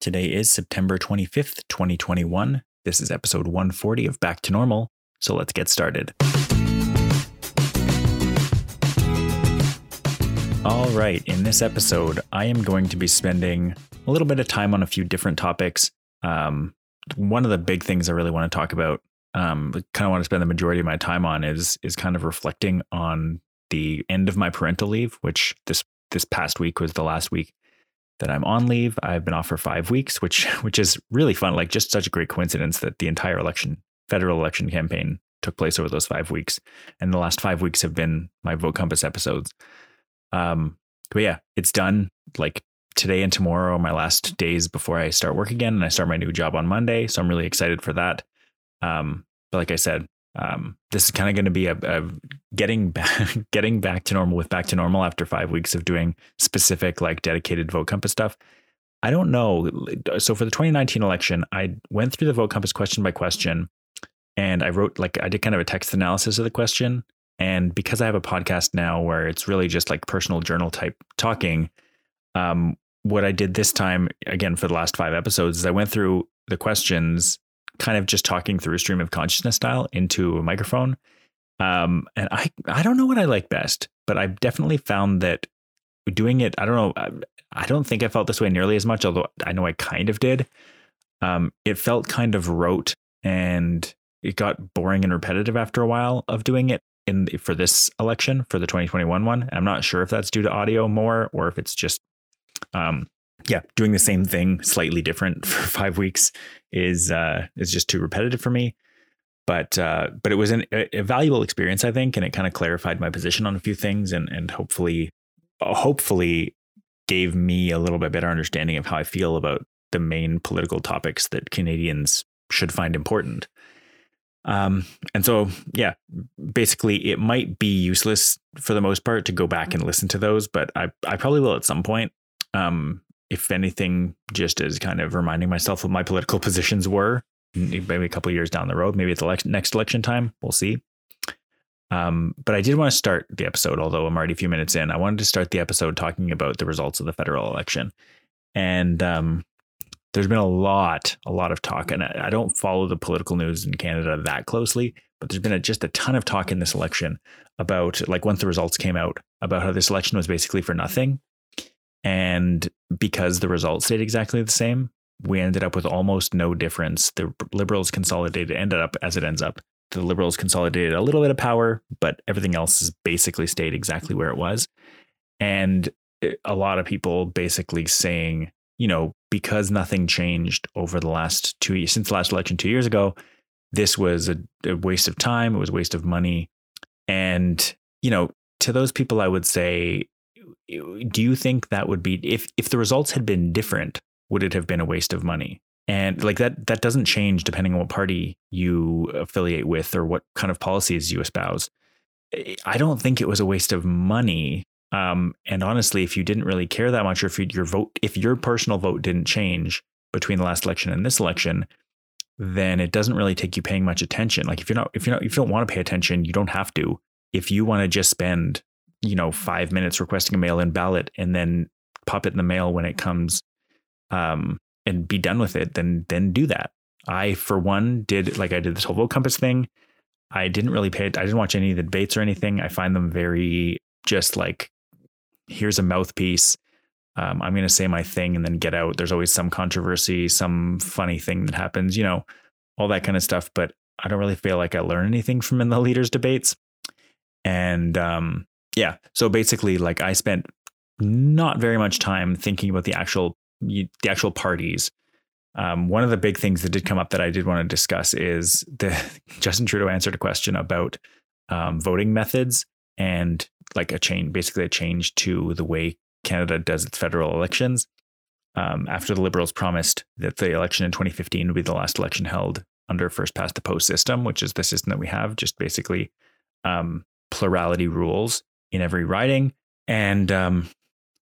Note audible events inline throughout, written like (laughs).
Today is September 25th, 2021. This is episode 140 of Back to Normal, so let's get started. All right, in this episode, I am going to be spending a little bit of time on a few different topics. Um, one of the big things I really want to talk about, um, kind of want to spend the majority of my time on, is is kind of reflecting on the end of my parental leave, which this this past week was the last week that I'm on leave. I've been off for five weeks, which (laughs) which is really fun. Like just such a great coincidence that the entire election, federal election campaign took place over those five weeks. And the last five weeks have been my Vote Compass episodes. Um, but yeah, it's done. Like today and tomorrow are my last days before I start work again, and I start my new job on Monday. So I'm really excited for that. Um, but like I said, um, this is kind of going to be a, a, getting back (laughs) getting back to normal with back to normal after five weeks of doing specific like dedicated vote compass stuff. I don't know so for the 2019 election i went through the vote compass question by question and i wrote like i did kind of a text analysis of the question and because i have a podcast now where it's really just like personal journal type talking um, what i did this time again for the last five episodes is i went through the questions kind of just talking through a stream of consciousness style into a microphone. Um, and I, I don't know what I like best, but I've definitely found that doing it, I don't know, I, don't think I felt this way nearly as much, although I know I kind of did. Um, it felt kind of rote and it got boring and repetitive after a while of doing it in for this election for the 2021 one. I'm not sure if that's due to audio more or if it's just um, yeah, doing the same thing slightly different (laughs) for five weeks is uh, is just too repetitive for me. But uh, but it was an, a valuable experience, I think, and it kind of clarified my position on a few things, and and hopefully, hopefully, gave me a little bit better understanding of how I feel about the main political topics that Canadians should find important. Um, and so, yeah, basically, it might be useless for the most part to go back and listen to those, but I I probably will at some point. Um, if anything, just as kind of reminding myself what my political (laughs) positions were, maybe a couple years down the road, maybe at the next election time, we'll see. Um, but I did want to start the episode, although I'm already a few minutes in. I wanted to start the episode talking about the results of the federal election, and um, there's been a lot, a lot of talk, and I, I don't follow the political news in Canada that closely, but there's been a, just a ton of talk in this election about, like, once the results came out, about how this election was basically for nothing and because the results stayed exactly the same, we ended up with almost no difference. The Liberals consolidated, ended up as it ends up. The Liberals consolidated a little bit of power, but everything else has basically stayed exactly where it was. And eh, a lot of people basically saying, you know, because nothing changed over the last two years, since the last election two years ago, this was a, a waste of time. It was a waste of money. And, you know, to those people, I would say do you think that would be if if the results had been different would it have been a waste of money? And like that that doesn't change depending on what party you affiliate with or what kind of policies you espouse. I don't think it was a waste of money um, and honestly if you didn't really care that much or if your vote if your personal vote didn't change between the last election and this election then it doesn't really take you paying much attention. Like if you're not if you're not if you don't want to pay attention you don't have to. If you want to just spend you know, five minutes requesting a mail in ballot and then pop it in the mail when it comes um, and be done with it, then then do that. I, for one, did like I did this whole vote compass thing. I didn't really pay it. I didn't watch any of the debates or anything. I find them very just like, here's a mouthpiece. Um, I'm going to say my thing and then get out. There's always some controversy, some funny thing that happens, you know, all that kind of stuff. But I don't really feel like I learn anything from in the leaders' debates. And um, yeah. So basically, like I spent not very much time thinking about the actual the actual parties. Um, one of the big things that did come up that I did want to discuss is the (laughs) Justin Trudeau answered a question about um, voting methods and like a change, basically a change to the way Canada does its federal elections. Um, after the Liberals promised that the election in 2015 would be the last election held under first past the post system, which is the system that we have, just basically um, plurality rules in every riding. And um,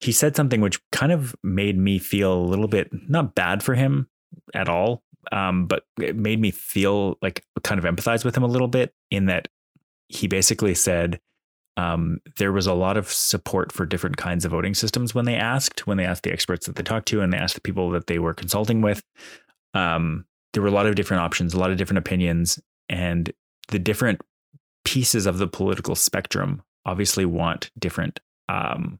he said something which kind of made me feel a little bit not bad for him at all, um, but it made me feel like kind of empathize with him a little bit in that he basically said, um, there was a lot of support for different kinds of voting systems when they asked, when they asked the experts that they talked to, and they asked the people that they were consulting with. Um, there were a lot of different options, a lot of different opinions, and the different pieces of the political spectrum obviously want different um,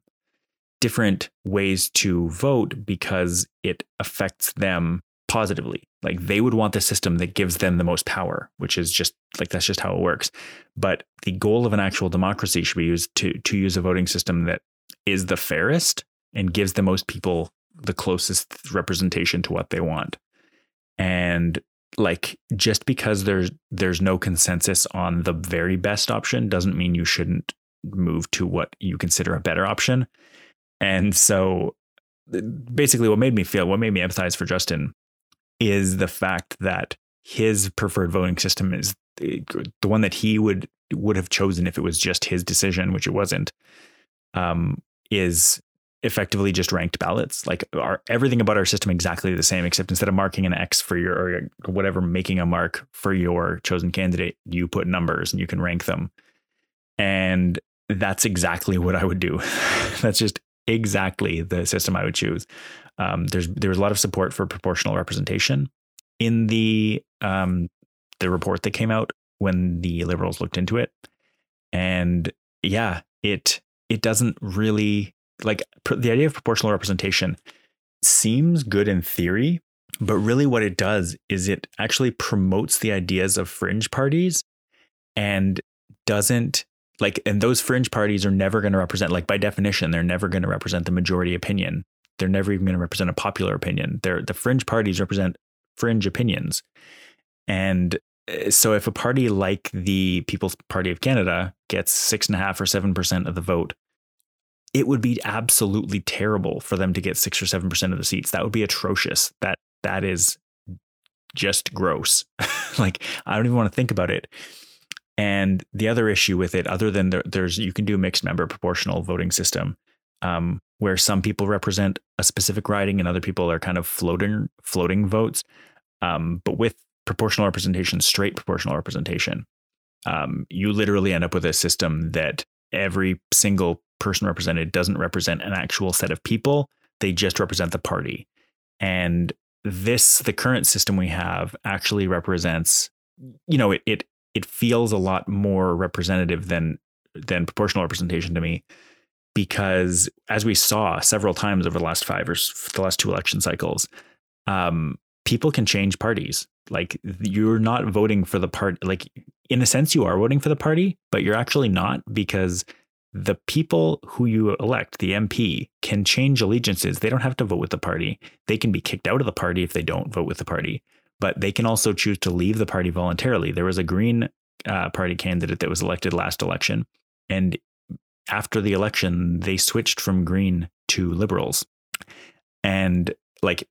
different ways to vote because it affects them positively. Like they would want the system that gives them the most power, which is just like that's just how it works. But the goal of an actual democracy should be used to to use a voting system that is the fairest and gives the most people the closest representation to what they want. And like just because there's there's no consensus on the very best option doesn't mean you shouldn't move to what you consider a better option. And so basically what made me feel what made me empathize for Justin is the fact that his preferred voting system is the one that he would would have chosen if it was just his decision, which it wasn't. Um, is effectively just ranked ballots. Like our everything about our system exactly the same, except instead of marking an X for your or whatever, making a mark for your chosen candidate, you put numbers and you can rank them. And that's exactly what I would do. (laughs) that's just exactly the system I would choose. Um, there's a lot of support for proportional representation in the um, the report that came out when the liberals looked into it, and yeah, it it doesn't really like pr- the idea of proportional representation seems good in theory, but really what it does is it actually promotes the ideas of fringe parties and doesn't like and those fringe parties are never going to represent like by definition they're never going to represent the majority opinion. They're never even going to represent a popular opinion. They're the fringe parties represent fringe opinions. And eh, so if a party like the people's party of canada gets six and a half or seven percent of the vote it would be absolutely terrible for them to get six or seven percent of the seats. That would be atrocious. That that is just gross. (laughs) Like i don't even want to think about it and the other issue with it, other than there, there's you can do a mixed member proportional voting system, um, where some people represent a specific riding and other people are kind of floating floating votes. Um, but with proportional representation, straight proportional representation, um, you literally end up with a system that every single person represented doesn't represent an actual set of people; they just represent the party. And this, the current system we have, actually represents you know, it, it it feels a lot more representative than than proportional representation to me because as we saw several times over the last five or the last two election cycles um, people can change parties. Like you're not voting for the part like in a sense you are voting for the party but you're actually not because the people who you elect the mp can change allegiances. They don't have to vote with the party. They can be kicked out of the party if they don't vote with the party but they can also choose to leave the party voluntarily. There was a Green uh, Party candidate that was elected last election, and after the election, they switched from Green to Liberals, and like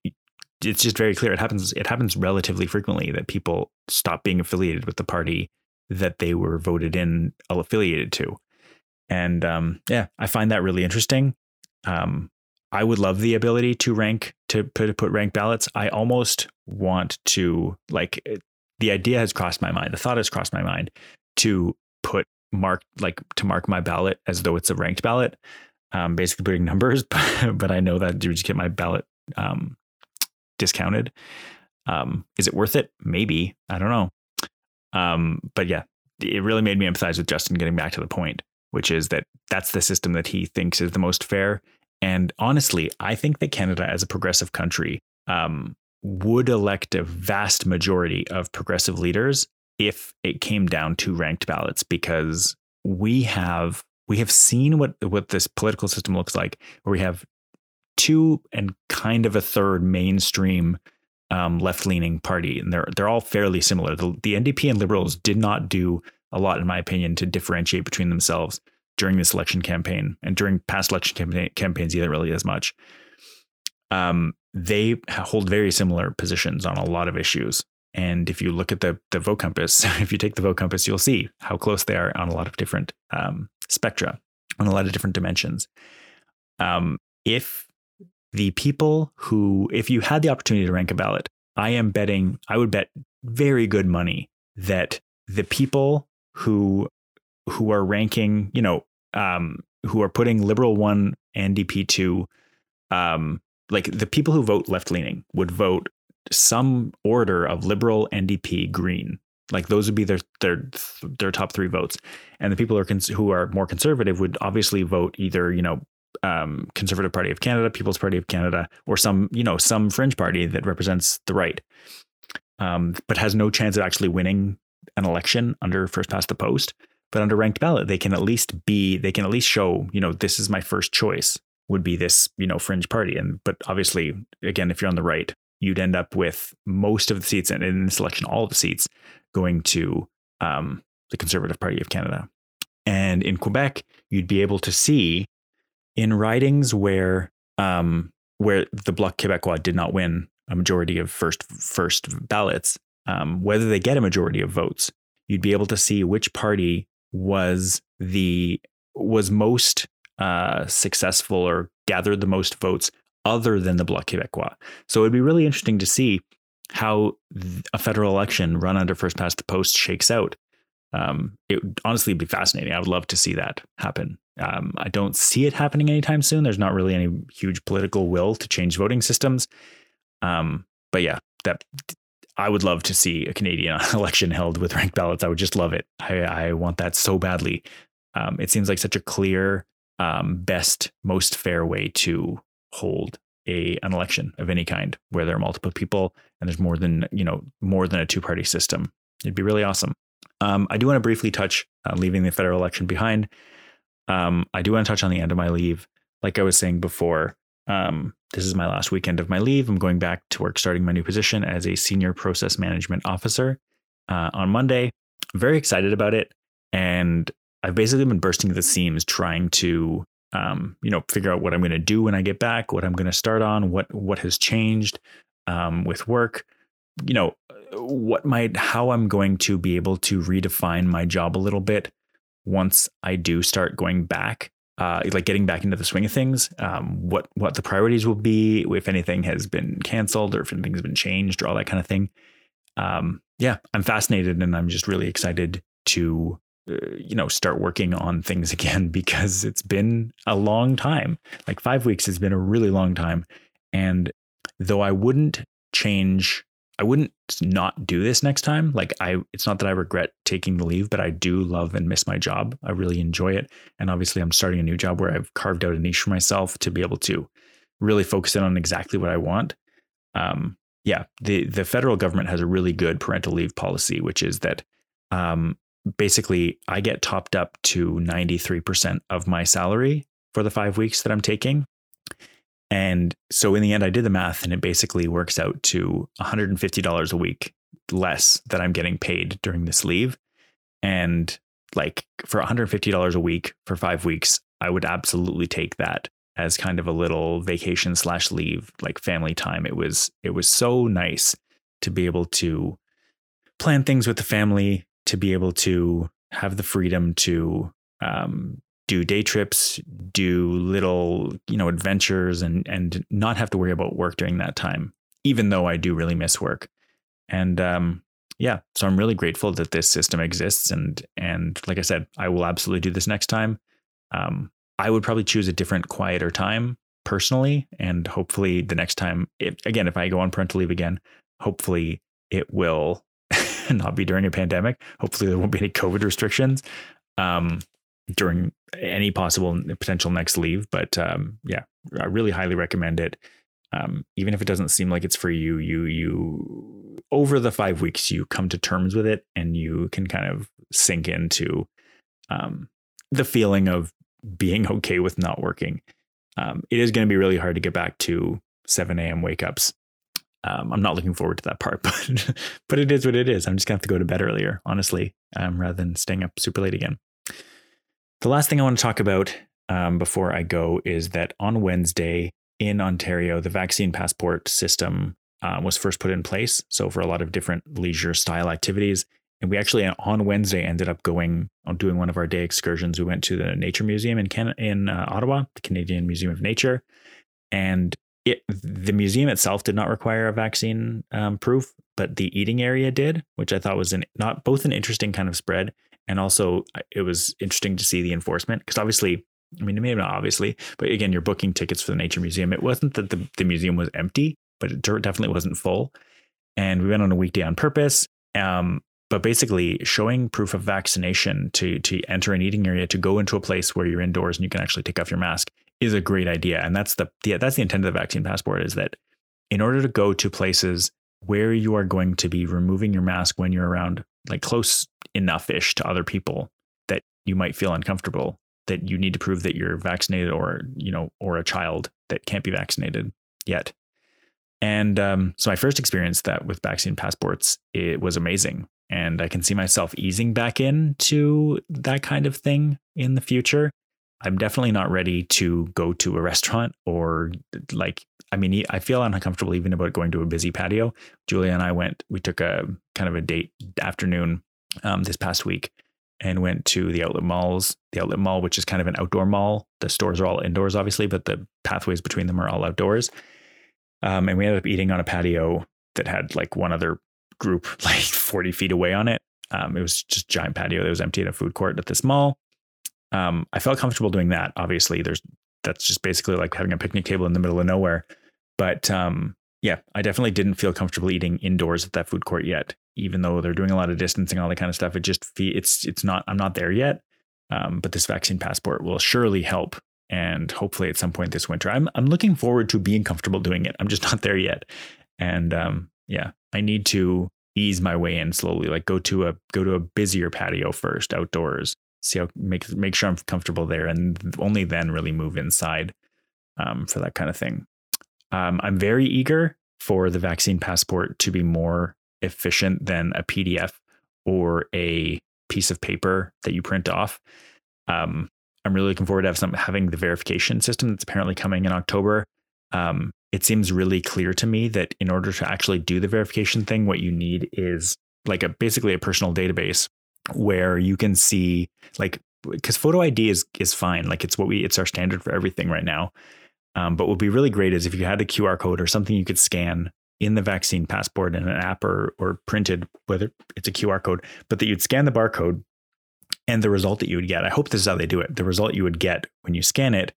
it's just very clear. It happens. It happens relatively frequently that people stop being affiliated with the party that they were voted in affiliated to, and um, yeah, I find that really interesting. Um, I would love the ability to rank to put put rank ballots. I almost want to like the idea has crossed my mind. The thought has crossed my mind to put mark like to mark my ballot as though it's a ranked ballot. Um, basically putting numbers, but, (laughs) but I know that you just get my ballot um, discounted. Um, is it worth it? Maybe. I don't know. Um, but yeah, it really made me empathize with Justin getting back to the point, which is that that's the system that he thinks is the most fair. And honestly, I think that Canada, as a progressive country, um, would elect a vast majority of progressive leaders if it came down to ranked ballots, because we have we have seen what what this political system looks like, where we have two and kind of a third mainstream um, left leaning party, and they're they're all fairly similar. The, the NDP and Liberals did not do a lot, in my opinion, to differentiate between themselves during this election campaign and during past election campaign, campaigns either really as much. Um, they hold very similar positions on a lot of issues. And if you look at the the vote compass, (laughs) if you take the vote compass, you'll see how close they are on a lot of different um, spectra, on a lot of different dimensions. Um, if the people who, if you had the opportunity to rank a ballot, I am betting, I would bet very good money that the people who who are ranking, you know, um, who are putting Liberal one NDP two, um, like the people who vote left leaning would vote some order of Liberal, NDP, Green. Like those would be their their their top three votes, and the people who are cons- who are more conservative would obviously vote either you know um, Conservative Party of Canada, People's Party of Canada, or some you know some fringe party that represents the right, um, but has no chance of actually winning an election under first past the post. But under ranked ballot, they can at least be they can at least show you know this is my first choice would be this you know fringe party, and but obviously again if you're on the right, you'd end up with most of the seats and in this election all of the seats going to um, the Conservative Party of Canada. And in Quebec, you'd be able to see in ridings where um, where the Bloc Québécois did not win a majority of first first ballots, um, whether they get a majority of votes, you'd be able to see which party was the was most uh, successful or gathered the most votes other than the Bloc Québécois. So it'd be really interesting to see how a federal election run under first past the post shakes out. Um, it would honestly be fascinating. I would love to see that happen. Um, I don't see it happening anytime soon. There's not really any huge political will to change voting systems. Um, but yeah, that I would love to see a Canadian (laughs) election held with ranked ballots. I would just love it. I, I want that so badly. Um, it seems like such a clear, um, best, most fair way to hold a an election of any kind where there are multiple people and there's more than you know more than a two party system. It'd be really awesome. Um, I do want to briefly touch uh, leaving the federal election behind. Um, I do want to touch on the end of my leave. Like I was saying before, um, this is my last weekend of my leave. I'm going back to work, starting my new position as a senior process management officer uh, on Monday. I'm very excited about it, and I've basically been bursting the seams trying to um, you know, figure out what I'm going to do when I get back, what I'm going to start on, what what has changed um, with work, you know, what might how I'm going to be able to redefine my job a little bit once I do start going back, uh, like getting back into the swing of things. Um, what what the priorities will be, if anything has been canceled or if anything's been changed or all that kind of thing. Um, yeah, I'm fascinated and I'm just really excited to uh, you know start working on things (laughs) again because it's been a long time like 5 weeks has been a really long time and though I wouldn't change I wouldn't not do this next time. Like I it's not that I regret taking the leave but I do love and miss my job. I really enjoy it. And obviously I'm starting a new job where I've carved out a niche for myself to be able to really focus in on exactly what I want. Um yeah the the federal government has a really good parental leave policy which is that um, basically I get topped up to 93% of my salary for the five weeks that I'm taking. And so in the end, I did the math and it basically works out to $150 a week less that I'm getting paid during this leave. And like for $150 a week for five weeks, I would absolutely take that as kind of a little vacation slash leave, like family time. It was it was so nice to be able to plan things with the family, to be able to have the freedom to um, do day trips, do little, you know, adventures and and not have to worry about work during that time, even though I do really miss work. And um, yeah, so I'm really grateful that this system exists. And and like I said, I will absolutely do this next time. Um, I would probably choose a different, quieter time personally, and hopefully the next time, it, again, if I go on parental leave again, hopefully it will (laughs) not be during a pandemic. Hopefully, there won't be any COVID restrictions um, during any possible potential next leave. But um, yeah, I really highly recommend it. Um, even if it doesn't seem like it's for you, you you over the five weeks you come to terms with it, and you can kind of sink into um, the feeling of being (laughs) okay with not working. Um, it is going to be really hard to get back to 7 a.m. wake ups um, I'm not looking forward to that part, (laughs) but but it is what it is. I'm just gonna have to go to bed earlier, honestly, um, rather than staying up super late again. The last thing I want to talk about um, before I go is that on Wednesday in Ontario, the vaccine passport system uh, was first put in place. So for a lot of different leisure style activities, and we actually on Wednesday ended up going on doing one of our day excursions. We went to the Nature Museum in Can- in uh, Ottawa, the Canadian Museum of Nature, and it the museum itself did not require a vaccine um, proof, but the eating area did, which I thought was an not both an interesting kind of spread And also, it was interesting to see the enforcement because obviously, I mean, maybe not obviously, but again, you're booking tickets for the Nature Museum. It wasn't that the, the museum was empty, but it definitely wasn't full. And we went on a weekday on purpose. Um, but basically, showing proof of vaccination to to enter an eating area, to go into a place where you're indoors and you can actually take off your mask, is a great idea. And that's the yeah, that's the intent of the vaccine passport is that in order to go to places where you are going to be removing your mask when you're around like close enough ish to other people that you might feel uncomfortable that you need to prove that you're vaccinated or you know or a child that can't be vaccinated yet. And um, so my first experience that with vaccine passports it was amazing. And i can see myself easing back into that kind of thing in the future i'm definitely not ready to go to a restaurant or like I mean, I feel uncomfortable even about going to a busy patio. Julia and I went, we took a kind of a date afternoon um, this past week and went to the outlet malls, the outlet mall, which is kind of an outdoor mall. The stores are all indoors, obviously, but the pathways between them are all outdoors. Um, and we ended up eating on a patio that had like one other group (laughs) like 40 feet away on it. Um, it was just giant patio that was empty in a food court at this mall. Um, I felt comfortable doing that. Obviously, there's that's just basically like having a picnic table in the middle of nowhere. But um, yeah, I definitely didn't feel comfortable eating indoors at that food court yet, even though they're doing a lot of distancing, all that kind of stuff. It just it's it's not I'm not there yet. Um, but this vaccine passport will surely help, and hopefully at some point this winter, I'm I'm looking forward to being comfortable doing it. I'm just (laughs) not there yet, and um, yeah, I need to ease my way in slowly. Like go to a go to a busier patio first, outdoors. See how make make sure I'm comfortable there, and only then really move inside um, for that kind of thing. Um, I'm very eager for the vaccine passport to be more efficient than a PDF or a piece of paper that you print off. Um, I'm really looking forward to have some having the verification system that's apparently coming in October. Um, it seems really clear to me that in order to actually do the verification thing, what you need is like a basically a personal database where you can see like because photo ID is is fine, like it's what we it's our standard for everything right now. Um, but what would be really great is if you had a QR code or something you could scan in the vaccine passport in an app or or printed, whether it's a QR code, but that you'd scan the barcode and the result that you would get. I hope this is how they do it. The result you would get when you scan it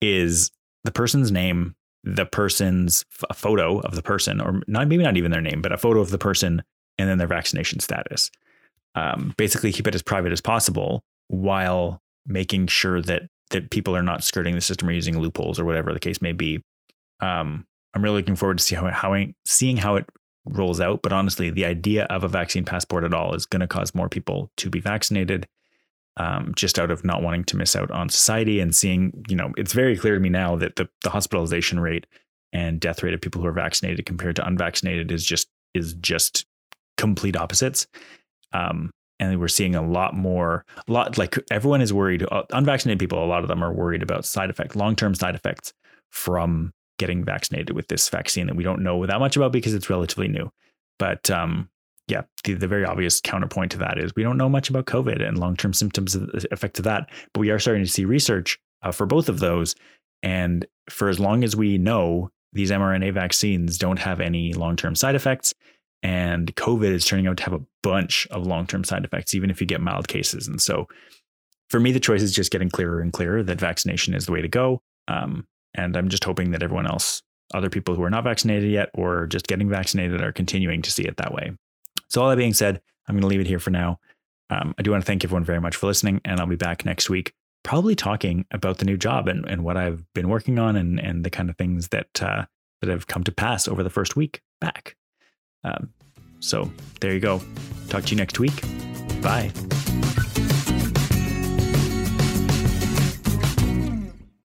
is the person's name, the person's photo of the person, or not maybe not even their name, but a photo of the person, and then their vaccination status. Um, basically, keep it as private as possible while making sure that that people are not skirting the system or using loopholes or whatever the case may be. Um, I'm really looking forward to see how, how seeing how it rolls out. But honestly, the idea of a vaccine passport at all is going to cause more people to be vaccinated, um, just out of not wanting to miss out on society and seeing. You know, it's very clear to me now that the, the hospitalization rate and death rate of people who are vaccinated compared to unvaccinated is just is just complete opposites. Um, and we're seeing a lot more a lot like everyone is worried uh, unvaccinated people a lot of them are worried about side effects long-term side effects from getting vaccinated with this vaccine that we don't know that much about because it's relatively new. But um, yeah the, the very obvious counterpoint to that is we don't know much about covid and long-term symptoms of effect of that but we are starting to see research uh, for both of those. And for as long as we know these mrna vaccines don't have any long-term side effects and COVID is turning out to have a bunch of long term side effects, even if you get mild cases. And so for me, the choice is just getting clearer and clearer that vaccination is the way to go. Um, and I'm just hoping that everyone else, other people who are not vaccinated yet or just getting vaccinated, are continuing to see it that way. So, all that being said, I'm going to leave it here for now. Um, I do want to thank everyone very much for listening, and I'll be back next week, probably talking about the new job and, and what I've been working on and, and the kind of things that uh, that have come to pass over the first week back. Um, so there you go. Talk to you next week. Bye.